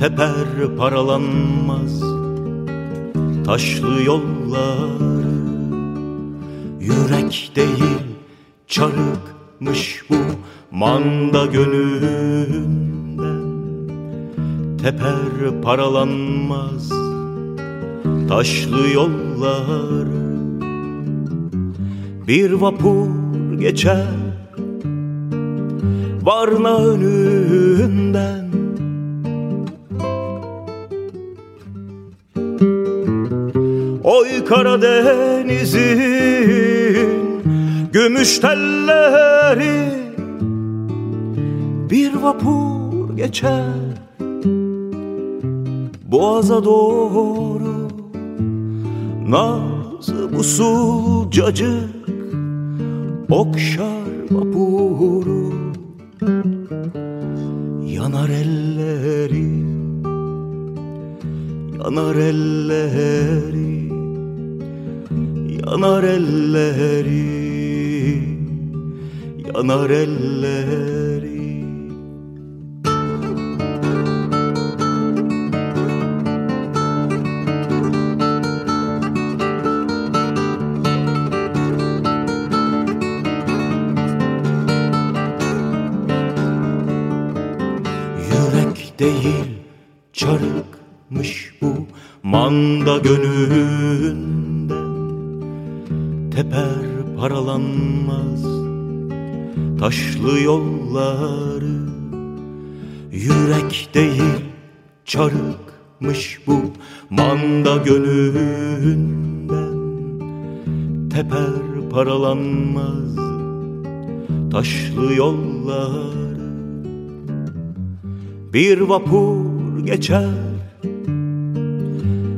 Teper paralanmaz Taşlı yollar. Yürek değil çarıkmış bu Manda gönlünden Teper paralanmaz Taşlı yollar. Bir vapur geçer Varna önünden. Oy Karadeniz'in gümüş telleri Bir vapur geçer. Boğaza doğru Nazı usulcacık Okşar vapuru Yanar elleri Yanar elleri Yanar elleri Yanar elleri değil çarıkmış bu manda gönül teper paralanmaz Taşlı yolları. Yürek değil çarıkmış bu Manda gönlünden Teper paralanmaz Taşlı yolları Bir vapur geçer.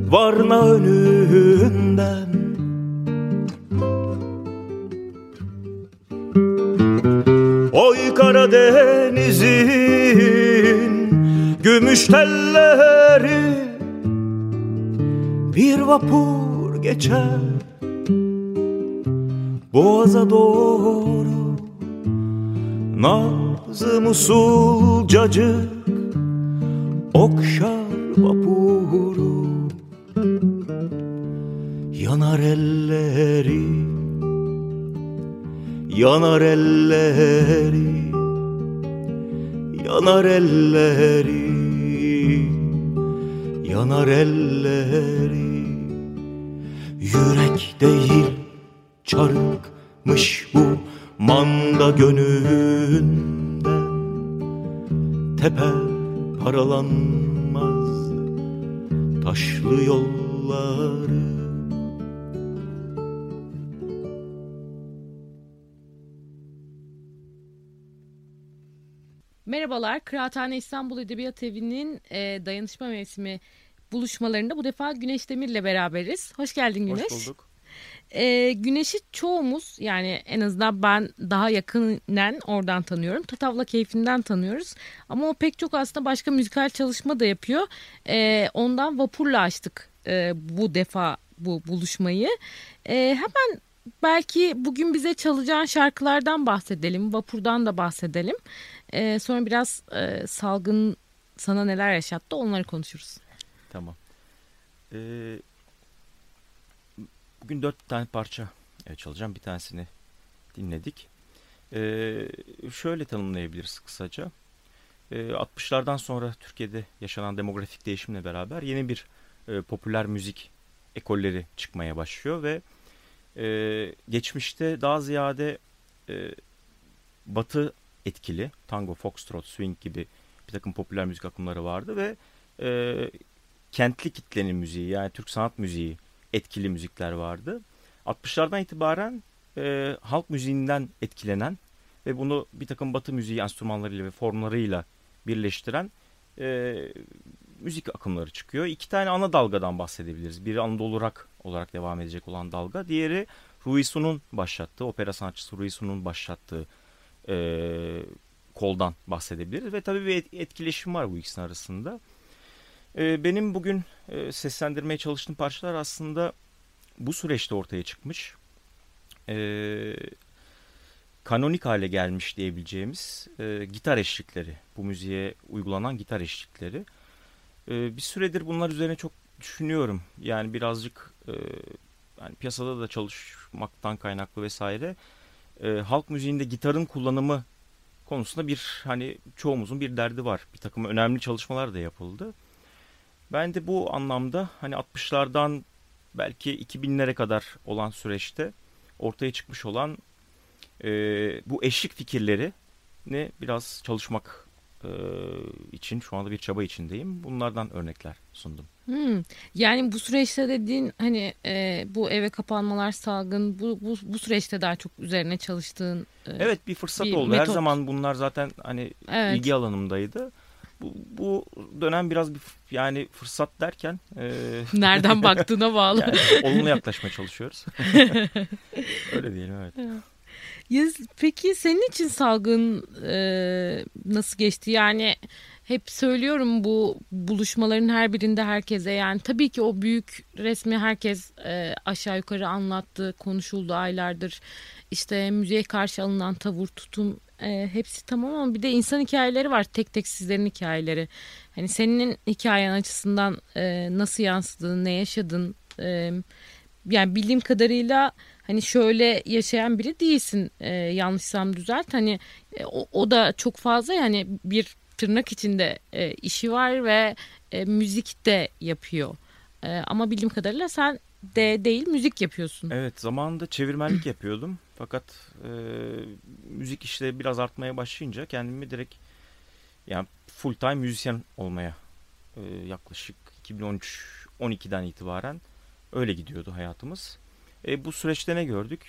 Varna önünden. Karadeniz'in gümüş telleri Bir vapur geçer. Boğaza doğru Nazım usulcacık Okşar vapuru Yanar elleri Yanar elleri Yanar elleri Yanar elleri. Yürek değil çarıkmış bu Manda gönlünden Teper paralanmaz Taşlı yolları Merhabalar, Kıraathane İstanbul Edebiyat Evi'nin e, dayanışma mevsimi buluşmalarında bu defa Güneş Demir'le beraberiz. Hoş geldin Güneş. Hoş bulduk. E, Güneş'i çoğumuz yani en azından ben daha yakından oradan tanıyorum. Tatavla keyfinden tanıyoruz. Ama o pek çok aslında başka müzikal çalışma da yapıyor. E, ondan vapurla açtık e, bu defa bu buluşmayı. E, hemen belki bugün bize çalacağın şarkılardan bahsedelim. Vapurdan da bahsedelim. Ee, sonra biraz e, salgın sana neler yaşattı onları konuşuruz. Tamam. Ee, bugün dört tane parça e, çalacağım. Bir tanesini dinledik. Ee, şöyle tanımlayabiliriz kısaca. Ee, 60'lardan sonra Türkiye'de yaşanan demografik değişimle beraber yeni bir e, popüler müzik ekolleri çıkmaya başlıyor ve e, geçmişte daha ziyade e, batı etkili tango, foxtrot, swing gibi bir takım popüler müzik akımları vardı ve e, kentli kitlenin müziği yani Türk sanat müziği etkili müzikler vardı. 60'lardan itibaren e, halk müziğinden etkilenen ve bunu bir takım batı müziği enstrümanlarıyla ve formlarıyla birleştiren e, müzik akımları çıkıyor. İki tane ana dalgadan bahsedebiliriz. Biri Anadolu Rock olarak devam edecek olan dalga. Diğeri Ruisu'nun başlattığı, opera sanatçısı Ruisu'nun başlattığı e, koldan bahsedebiliriz. Ve tabii bir etkileşim var bu ikisinin arasında. E, benim bugün e, seslendirmeye çalıştığım parçalar aslında bu süreçte ortaya çıkmış. E, kanonik hale gelmiş diyebileceğimiz e, gitar eşlikleri. Bu müziğe uygulanan gitar eşlikleri. E, bir süredir bunlar üzerine çok düşünüyorum. Yani birazcık e, yani piyasada da çalışmaktan kaynaklı vesaire. Halk müziğinde gitarın kullanımı konusunda bir hani çoğumuzun bir derdi var. Bir takım önemli çalışmalar da yapıldı. Ben de bu anlamda hani 60'lardan belki 2000'lere kadar olan süreçte ortaya çıkmış olan e, bu eşlik fikirleri ne biraz çalışmak e, için şu anda bir çaba içindeyim. Bunlardan örnekler sundum. Hmm. Yani bu süreçte dediğin hani e, bu eve kapanmalar salgın bu, bu bu süreçte daha çok üzerine çalıştığın e, Evet bir fırsat bir oldu. Metot. Her zaman bunlar zaten hani evet. ilgi alanımdaydı. Bu, bu dönem biraz bir yani fırsat derken e, nereden baktığına bağlı. yani, olumlu yaklaşmaya çalışıyoruz. Öyle diyelim evet. Peki senin için salgın e, nasıl geçti? Yani hep söylüyorum bu buluşmaların her birinde herkese yani tabii ki o büyük resmi herkes e, aşağı yukarı anlattı, konuşuldu aylardır. İşte müziğe karşı alınan tavır, tutum e, hepsi tamam ama bir de insan hikayeleri var. Tek tek sizlerin hikayeleri. Hani senin hikayen açısından e, nasıl yansıdın, ne yaşadın? E, yani bildiğim kadarıyla hani şöyle yaşayan biri değilsin e, yanlışsam düzelt hani e, o, o da çok fazla yani bir tırnak içinde e, işi var ve e, müzik de yapıyor e, ama bildiğim kadarıyla sen de değil müzik yapıyorsun. Evet zamanında çevirmenlik yapıyordum fakat e, müzik işte biraz artmaya başlayınca kendimi direkt yani full time müzisyen olmaya e, yaklaşık 2013 12'den itibaren öyle gidiyordu hayatımız. E, bu süreçte ne gördük?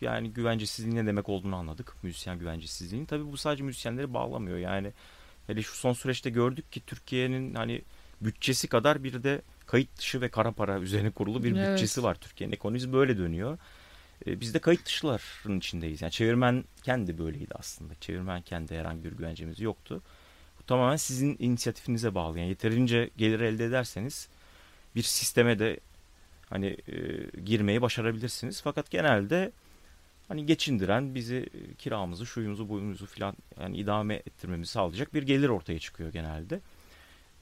Yani güvencesizliğin ne demek olduğunu anladık. Müzisyen güvencesizliğini. Tabii bu sadece müzisyenleri bağlamıyor. Yani hele şu son süreçte gördük ki Türkiye'nin hani bütçesi kadar bir de kayıt dışı ve kara para üzerine kurulu bir evet. bütçesi var. Türkiye'nin ekonomisi böyle dönüyor. E, biz de kayıt dışıların içindeyiz. Yani çevirmen kendi böyleydi aslında. Çevirmen kendi herhangi bir güvencemiz yoktu. Bu tamamen sizin inisiyatifinize bağlı. Yani yeterince gelir elde ederseniz bir sisteme de hani e, girmeyi başarabilirsiniz. Fakat genelde hani geçindiren bizi e, kiramızı, şuyumuzu, buyumuzu filan yani idame ettirmemizi sağlayacak bir gelir ortaya çıkıyor genelde.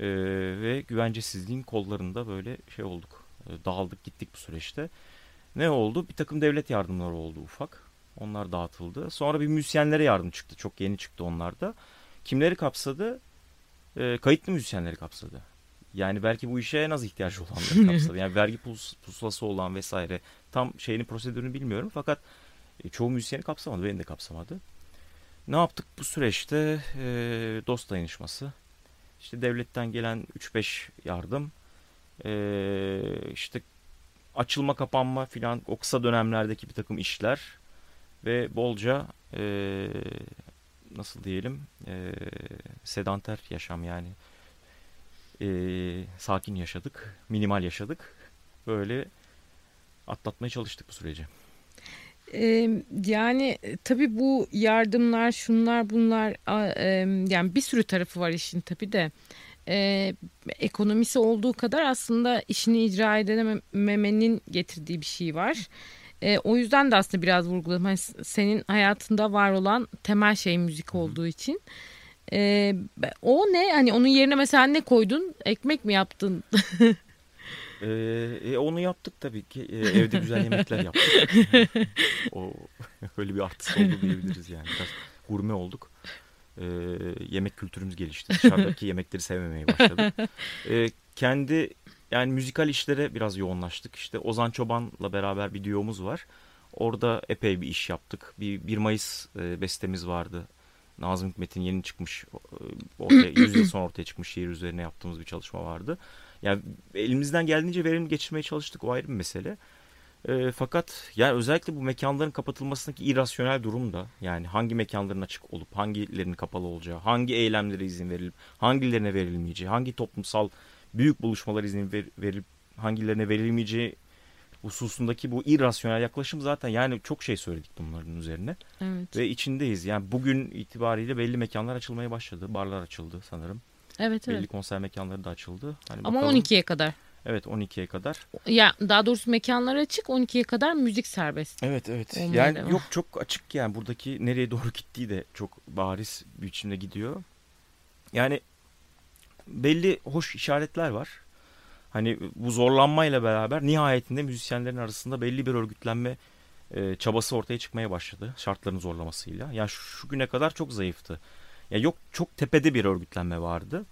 E, ve güvencesizliğin kollarında böyle şey olduk. E, dağıldık gittik bu süreçte. Ne oldu? Bir takım devlet yardımları oldu ufak. Onlar dağıtıldı. Sonra bir müzisyenlere yardım çıktı. Çok yeni çıktı onlar da. Kimleri kapsadı? E, kayıtlı müzisyenleri kapsadı. Yani belki bu işe en az ihtiyaç olanları kapsadı. Yani vergi pus, pusulası olan vesaire. Tam şeyini prosedürünü bilmiyorum fakat e, çoğu müzisyeni kapsamadı. Beni de kapsamadı. Ne yaptık bu süreçte? E, dost dayanışması. İşte devletten gelen 3-5 yardım. E, işte açılma kapanma filan o kısa dönemlerdeki bir takım işler. Ve bolca e, nasıl diyelim e, sedanter yaşam yani e, sakin yaşadık, minimal yaşadık. Böyle atlatmaya çalıştık bu süreci. Ee, yani tabii bu yardımlar, şunlar, bunlar e, yani bir sürü tarafı var işin tabii de. E, ekonomisi olduğu kadar aslında işini icra edememenin getirdiği bir şey var. E, o yüzden de aslında biraz vurguladım. Hani senin hayatında var olan temel şey müzik olduğu için. Ee, o ne? Hani onun yerine mesela ne koydun? Ekmek mi yaptın? ee, e, onu yaptık tabii ki. Ee, evde güzel yemekler yaptık. o öyle bir artısı oldu diyebiliriz yani. Biraz gurme olduk. Ee, yemek kültürümüz gelişti. Dışarıdaki yemekleri sevmemeye başladık. Ee, kendi yani müzikal işlere biraz yoğunlaştık. İşte Ozan Çoban'la beraber bir diyomuz var. Orada epey bir iş yaptık. Bir 1 Mayıs e, bestemiz vardı. Nazım Hikmet'in yeni çıkmış, e, ortaya, 100 yıl sonra ortaya çıkmış şiir üzerine yaptığımız bir çalışma vardı. Yani elimizden geldiğince verim geçirmeye çalıştık o ayrı bir mesele. E, fakat yani özellikle bu mekanların kapatılmasındaki irrasyonel durum da yani hangi mekanların açık olup hangilerinin kapalı olacağı, hangi eylemlere izin verilip hangilerine verilmeyeceği, hangi toplumsal büyük buluşmalar izin ver, verilip hangilerine verilmeyeceği hususundaki bu irrasyonel yaklaşım zaten yani çok şey söyledik bunların üzerine. Evet. Ve içindeyiz. Yani bugün itibariyle belli mekanlar açılmaya başladı. Barlar açıldı sanırım. Evet Belli evet. konser mekanları da açıldı. Hani Ama bakalım. 12'ye kadar. Evet 12'ye kadar. Ya daha doğrusu mekanlar açık 12'ye kadar müzik serbest. Evet evet. Olmaya yani devam. yok çok açık yani buradaki nereye doğru gittiği de çok bariz bir biçimde gidiyor. Yani belli hoş işaretler var. Hani bu zorlanmayla beraber nihayetinde müzisyenlerin arasında belli bir örgütlenme e, çabası ortaya çıkmaya başladı şartların zorlamasıyla. Yani şu, şu güne kadar çok zayıftı. Ya yok çok tepede bir örgütlenme vardı.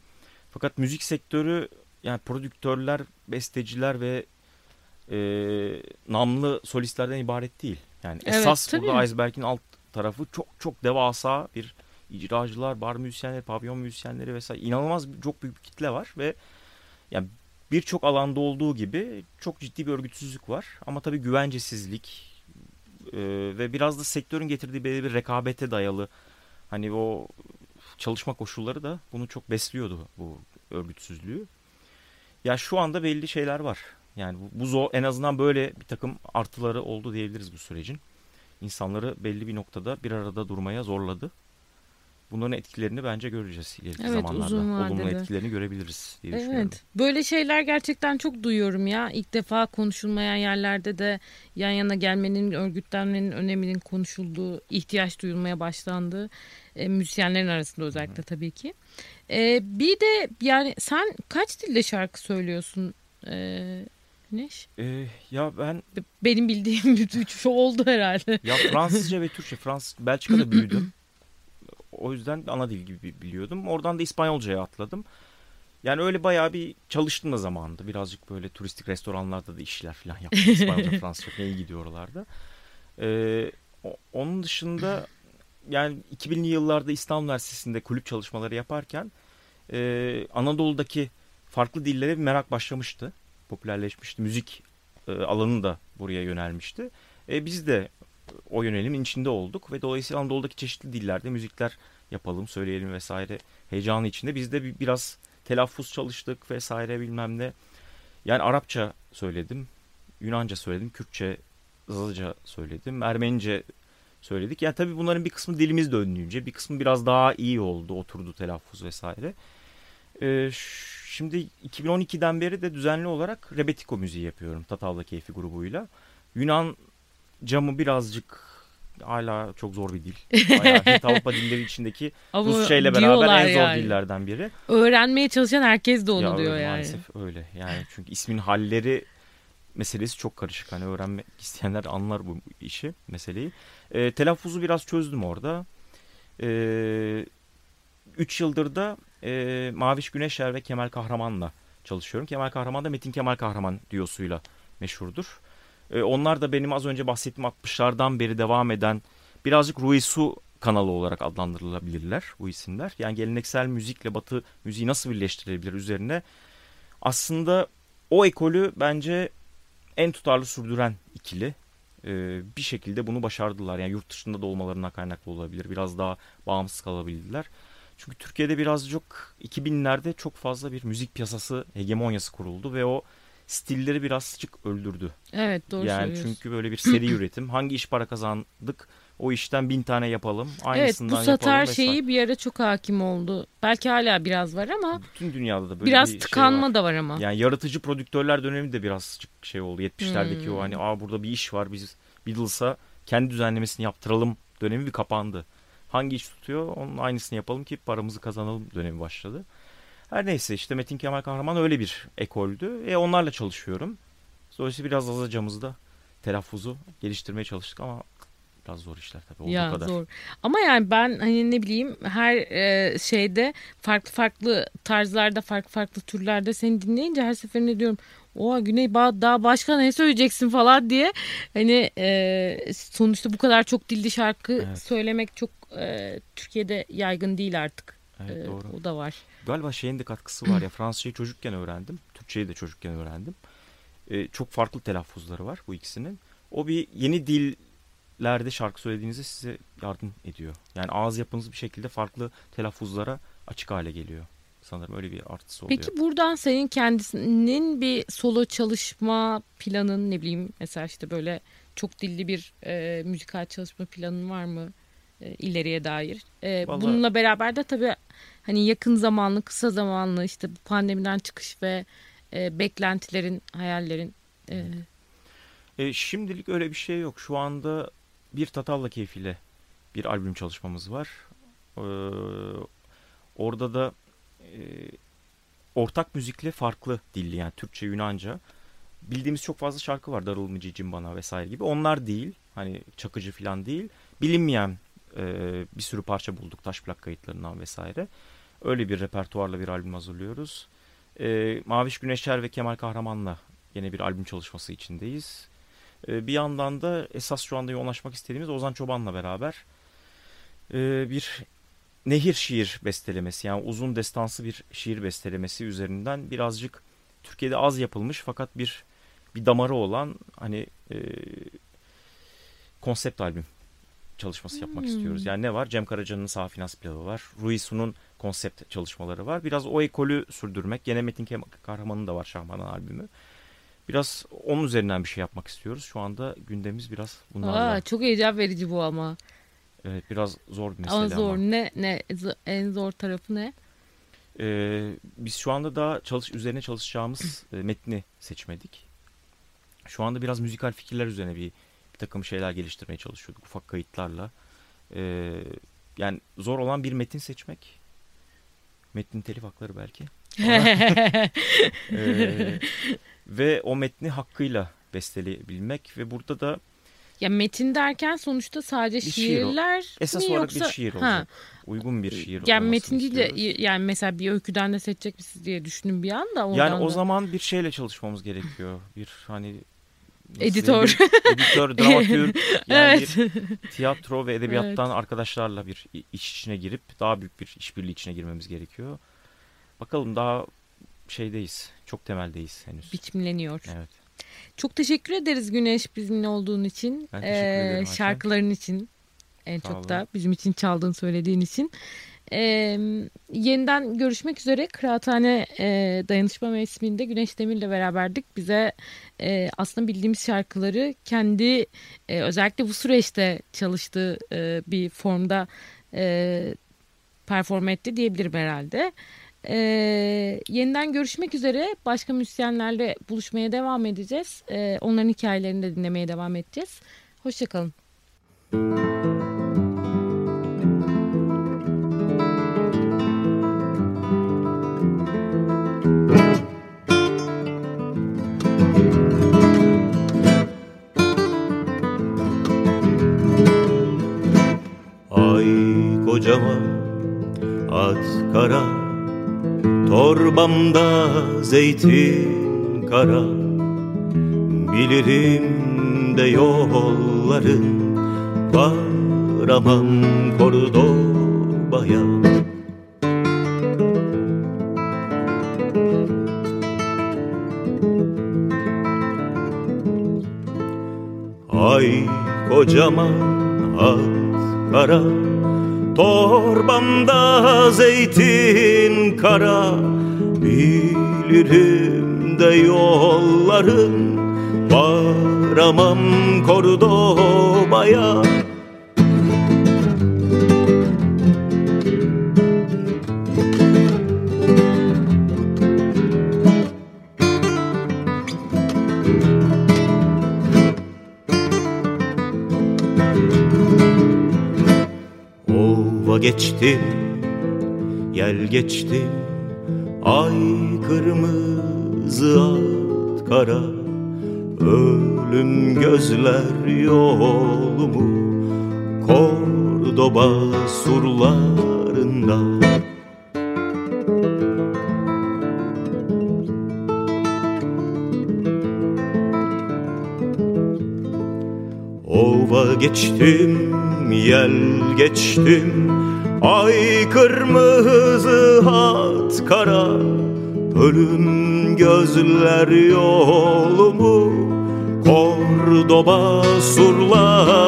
Fakat müzik sektörü yani prodüktörler, besteciler ve e, namlı solistlerden ibaret değil. Yani Evet, esas tabii. burada iceberg'in alt tarafı çok çok devasa bir icracılar, bar müzisyenleri, pavyon müzisyenleri vesaire inanılmaz çok büyük bir kitle var ve yani birçok alanda olduğu gibi çok ciddi bir örgütsüzlük var. Ama tabii güvencesizlik e, ve biraz da sektörün getirdiği belli bir rekabete dayalı hani o çalışma koşulları da bunu çok besliyordu bu örgütsüzlüğü. Ya şu anda belli şeyler var. Yani bu, bu zor, en azından böyle bir takım artıları oldu diyebiliriz bu sürecin. İnsanları belli bir noktada bir arada durmaya zorladı. Bunların etkilerini bence göreceğiz ileriki Evet, zamanlarda. uzun Olumlu vadede. etkilerini görebiliriz diye düşünüyorum. Evet. Böyle şeyler gerçekten çok duyuyorum ya. İlk defa konuşulmayan yerlerde de yan yana gelmenin, örgütlenmenin öneminin konuşulduğu, ihtiyaç duyulmaya başlandığı e, müzisyenlerin arasında özellikle tabii ki. E, bir de yani sen kaç dilde şarkı söylüyorsun? E, Neş? Ee, ya ben Benim bildiğim üç şu oldu herhalde. ya Fransızca ve Türkçe Fransız Belçika'da büyüdüm. O yüzden ana dil gibi biliyordum. Oradan da İspanyolcaya atladım. Yani öyle bayağı bir çalıştım da zamanında. Birazcık böyle turistik restoranlarda da işler falan yaptım. İspanyolca, Fransızca iyi gidiyor oralarda. Ee, onun dışında yani 2000'li yıllarda İstanbul Üniversitesi'nde kulüp çalışmaları yaparken e, Anadolu'daki farklı dillere bir merak başlamıştı. Popülerleşmişti. Müzik e, alanı da buraya yönelmişti. E, biz de o yönelimin içinde olduk ve dolayısıyla Anadolu'daki çeşitli dillerde müzikler yapalım, söyleyelim vesaire heyecanı içinde. Biz de bir, biraz telaffuz çalıştık vesaire bilmem ne. Yani Arapça söyledim, Yunanca söyledim, Kürtçe, Zazaca söyledim, Ermenice söyledik. Yani tabii bunların bir kısmı dilimiz döndüğünce, bir kısmı biraz daha iyi oldu, oturdu telaffuz vesaire. Ee, şimdi 2012'den beri de düzenli olarak Rebetiko müziği yapıyorum Tatavla Keyfi grubuyla. Yunan camı birazcık hala çok zor bir dil. Bayağı Hint Avrupa dilleri içindeki Ama Rusça ile beraber en zor yani. dillerden biri. Öğrenmeye çalışan herkes de onu Ya diyor öyle, yani. Maalesef öyle. Yani çünkü ismin halleri meselesi çok karışık. Hani öğrenmek isteyenler anlar bu işi, meseleyi. Ee, telaffuzu biraz çözdüm orada. Ee, üç yıldır da e, Maviş Güneşer ve Kemal Kahraman'la çalışıyorum. Kemal Kahraman da Metin Kemal Kahraman diyosuyla meşhurdur. Ee, onlar da benim az önce bahsettiğim 60'lardan beri devam eden birazcık Rui Su kanalı olarak adlandırılabilirler bu isimler. Yani geleneksel müzikle batı müziği nasıl birleştirilebilir üzerine aslında o ekolü bence en tutarlı sürdüren ikili. Ee, bir şekilde bunu başardılar. Yani yurt dışında da olmalarına kaynaklı olabilir. Biraz daha bağımsız kalabildiler. Çünkü Türkiye'de birazcık 2000'lerde çok fazla bir müzik piyasası hegemonyası kuruldu ve o stilleri birazcık öldürdü. Evet doğru yani çünkü böyle bir seri üretim. Hangi iş para kazandık o işten bin tane yapalım. Evet Aynısından bu satar şeyi bir ara çok hakim oldu. Belki hala biraz var ama Bütün dünyada da böyle biraz bir tıkanma şey var. da var ama. Yani yaratıcı prodüktörler dönemi de birazcık şey oldu. 70'lerdeki Hmm. o hani aa burada bir iş var biz Beatles'a kendi düzenlemesini yaptıralım dönemi bir kapandı. Hangi iş tutuyor onun aynısını yapalım ki paramızı kazanalım dönemi başladı. Her neyse işte Metin Kemal Kahraman öyle bir ekoldü. E onlarla çalışıyorum. Dolayısıyla biraz azacamızda telaffuzu geliştirmeye çalıştık ama biraz zor işler tabii olduğu ya kadar. zor. Ama yani ben hani ne bileyim her e, şeyde farklı farklı tarzlarda farklı farklı türlerde seni dinleyince her seferinde diyorum oha Güney daha başka ne söyleyeceksin falan diye hani e, sonuçta bu kadar çok dilli şarkı evet. söylemek çok e, Türkiye'de yaygın değil artık. Evet, e, doğru. O da var. Galiba şeyin de katkısı var ya Fransızcayı çocukken öğrendim. Türkçeyi de çocukken öğrendim. E, çok farklı telaffuzları var bu ikisinin. O bir yeni dillerde şarkı söylediğinizde size yardım ediyor. Yani ağız yapınız bir şekilde farklı telaffuzlara açık hale geliyor. Sanırım öyle bir artısı oluyor. Peki buradan senin kendisinin bir solo çalışma planın ne bileyim mesela işte böyle çok dilli bir e, müzikal çalışma planın var mı e, ileriye dair? E, Vallahi... Bununla beraber de tabii hani yakın zamanlı kısa zamanlı işte bu pandemiden çıkış ve e, beklentilerin hayallerin e... E, şimdilik öyle bir şey yok. Şu anda bir Tatavla keyfiyle bir albüm çalışmamız var. Ee, orada da e, ortak müzikle farklı dilli yani Türkçe, Yunanca. Bildiğimiz çok fazla şarkı var. Darılmacı, Cimbana vesaire gibi. Onlar değil. Hani Çakıcı falan değil. Bilinmeyen e, bir sürü parça bulduk taş plak kayıtlarından vesaire. Öyle bir repertuarla bir albüm hazırlıyoruz. E, Maviş Güneşer ve Kemal Kahraman'la yine bir albüm çalışması içindeyiz. E, bir yandan da esas şu anda yoğunlaşmak istediğimiz Ozan Çoban'la beraber e, bir nehir şiir bestelemesi yani uzun destansı bir şiir bestelemesi üzerinden birazcık Türkiye'de az yapılmış fakat bir bir damarı olan hani e, konsept albüm çalışması yapmak hmm. istiyoruz. Yani ne var? Cem Karaca'nın sağ finans planı var. Rui Su'nun konsept çalışmaları var. Biraz o ekolü sürdürmek. Gene Metin Kahraman'ın da var Şahmanan albümü. Biraz onun üzerinden bir şey yapmak istiyoruz. Şu anda gündemimiz biraz bunlarla. Aa, çok heyecan verici bu ama. Evet biraz zor bir mesele ama. Zor. Ama. Ne, ne, en zor tarafı ne? Ee, biz şu anda daha çalış üzerine çalışacağımız e, metni seçmedik. Şu anda biraz müzikal fikirler üzerine bir, bir takım şeyler geliştirmeye çalışıyorduk ufak kayıtlarla. Ee, yani zor olan bir metin seçmek. Metnin telif hakları belki. ee, ve o metni hakkıyla besteleyebilmek ve burada da ya metin derken sonuçta sadece bir şiirler şiir Esas mi olarak yoksa... bir şiir olacak. Ha. Uygun bir şiir Yani metin değil de yani mesela bir öyküden de seçecek misiniz diye düşündüm bir anda. Yani o da... zaman bir şeyle çalışmamız gerekiyor. Bir hani editör, editör, dramatür yani evet. bir tiyatro ve edebiyattan evet. arkadaşlarla bir iş içine girip daha büyük bir işbirliği içine girmemiz gerekiyor. Bakalım daha şeydeyiz. Çok temeldeyiz henüz. Biçimleniyor. Evet. Çok teşekkür ederiz Güneş bizimle olduğun için. Ben teşekkür ee, ederim. Şarkıların için en Sağ çok olun. da bizim için çaldığın söylediğin için. Ee, yeniden görüşmek üzere Kıraathane e, Dayanışma Mevsimi'nde Güneş Demir'le beraberdik. Bize e, aslında bildiğimiz şarkıları kendi e, özellikle bu süreçte çalıştığı e, bir formda e, perform etti diyebilirim herhalde. Ee, yeniden görüşmek üzere. Başka müzisyenlerle buluşmaya devam edeceğiz. Ee, onların hikayelerini de dinlemeye devam edeceğiz. Hoşçakalın. Ay kara. Torbamda zeytin kara. Bilirim de yolların Varamam Kordoba'ya Ay kocaman at kara Torbamda zeytin kara Bilirim de yolların Varamam Kordoba'ya geçtim Yel geçtim Ay kırmızı at kara. Ölüm gözler yolumu Kordoba surlarında. Ova geçtim, yel geçtim. Ay kırmızı hat kara? Ölüm gözler yolumu Kordoba surlarında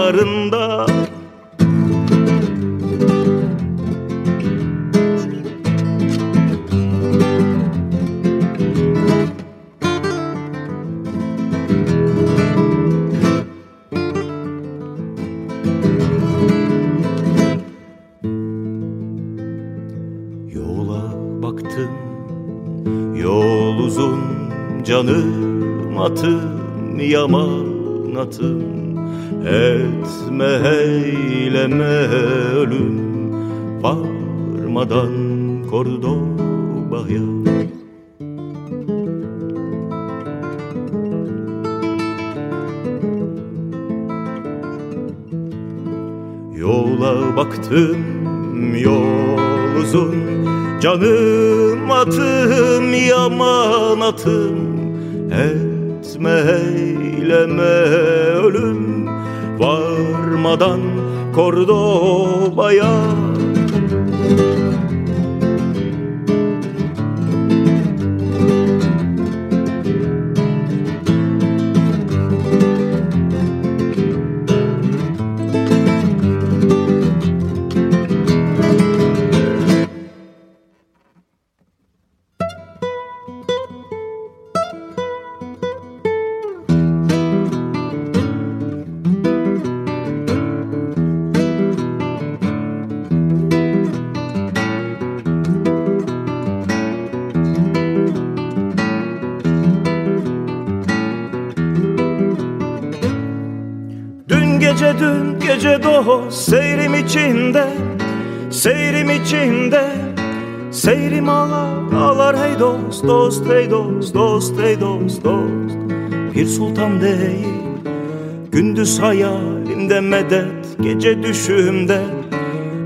Etme eyleme ölüm. Varmadan Kordoba'ya Yola baktım yol uzun. Canım atım yaman atım. Etme eyleme ölüm Varmadan Kordoba'ya gece dost seyrim içinde Seyrim içinde. Seyrim ağlar ağlar hey dost dost hey dost dost hey dost dost. Bir sultan değil Gündüz hayalimde medet Gece düşümde.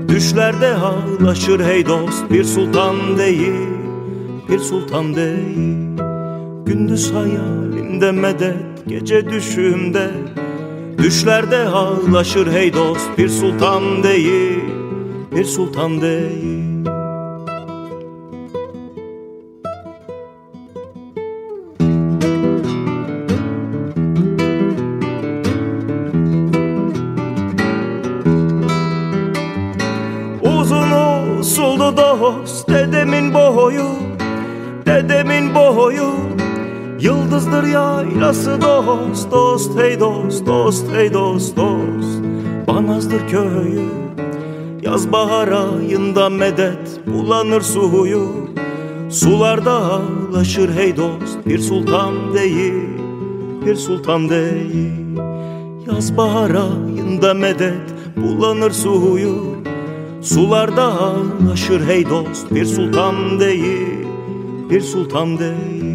Düşlerde ağlaşır hey dost Bir sultan değil Bir sultan değil. Gündüz hayalimde medet Gece düşümde Düşlerde ağlaşır hey dost bir sultan değil Bir sultan değil. Uzun usuldu dost Yıldızdır yaylası dost dost hey dost dost hey dost dost. Banazdır köyü Yaz bahar ayında medet bulanır suyu. Sularda ağlaşır hey dost bir sultan değil bir sultan değil. Yaz bahar ayında medet bulanır suyu. Sularda ağlaşır hey dost bir sultan değil bir sultan değil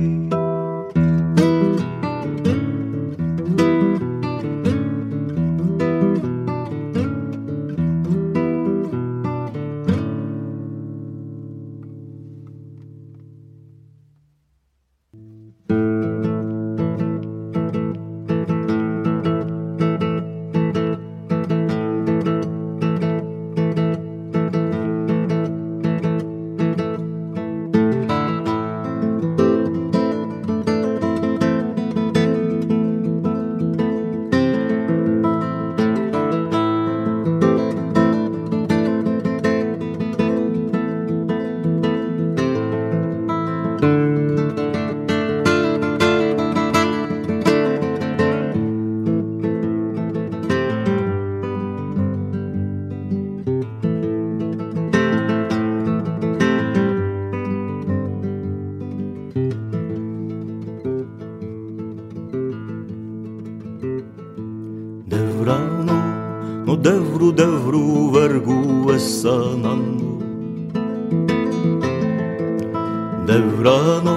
Devrano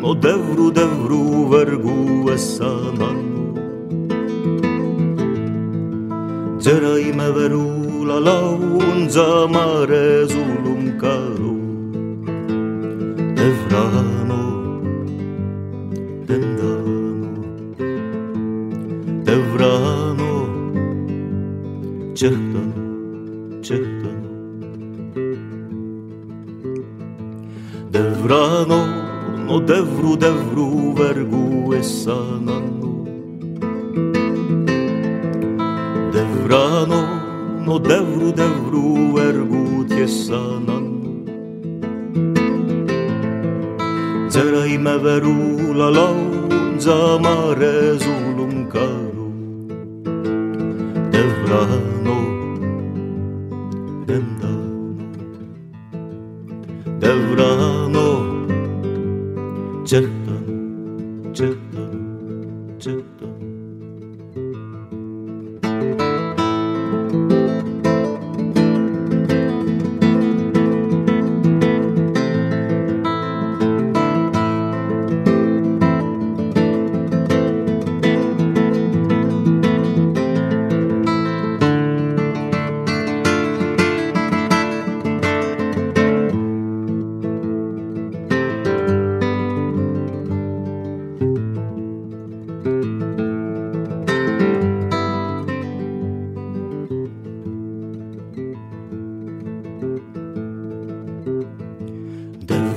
no devru devru vergu essananno Zeraime veru la launza mare zulum caro Devrano Dendano Devrano cercano, cercano. da.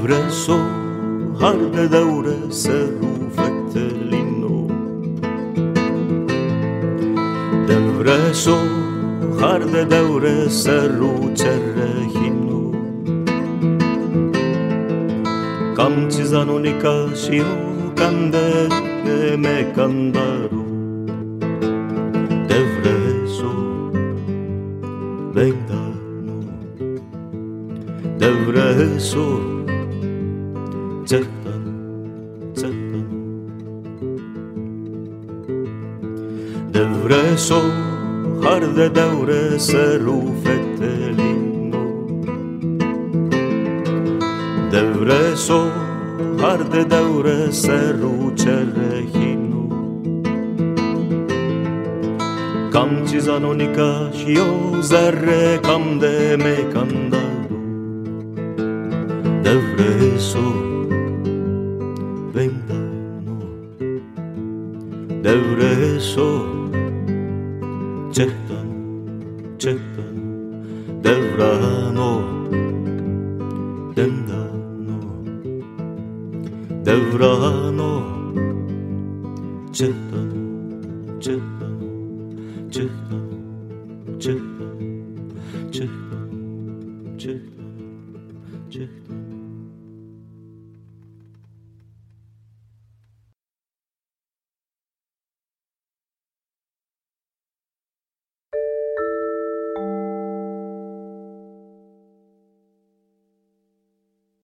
vreso Har de daure se rufete lino Del vreso Har de daure se rucere hino Cam cizanonica și eu Cam de me candar devre seru fettelino Devreso harde devre seru cerrehino Kamcizano nikashio zerre kamde me kandaru Devreso vendano Devreso certan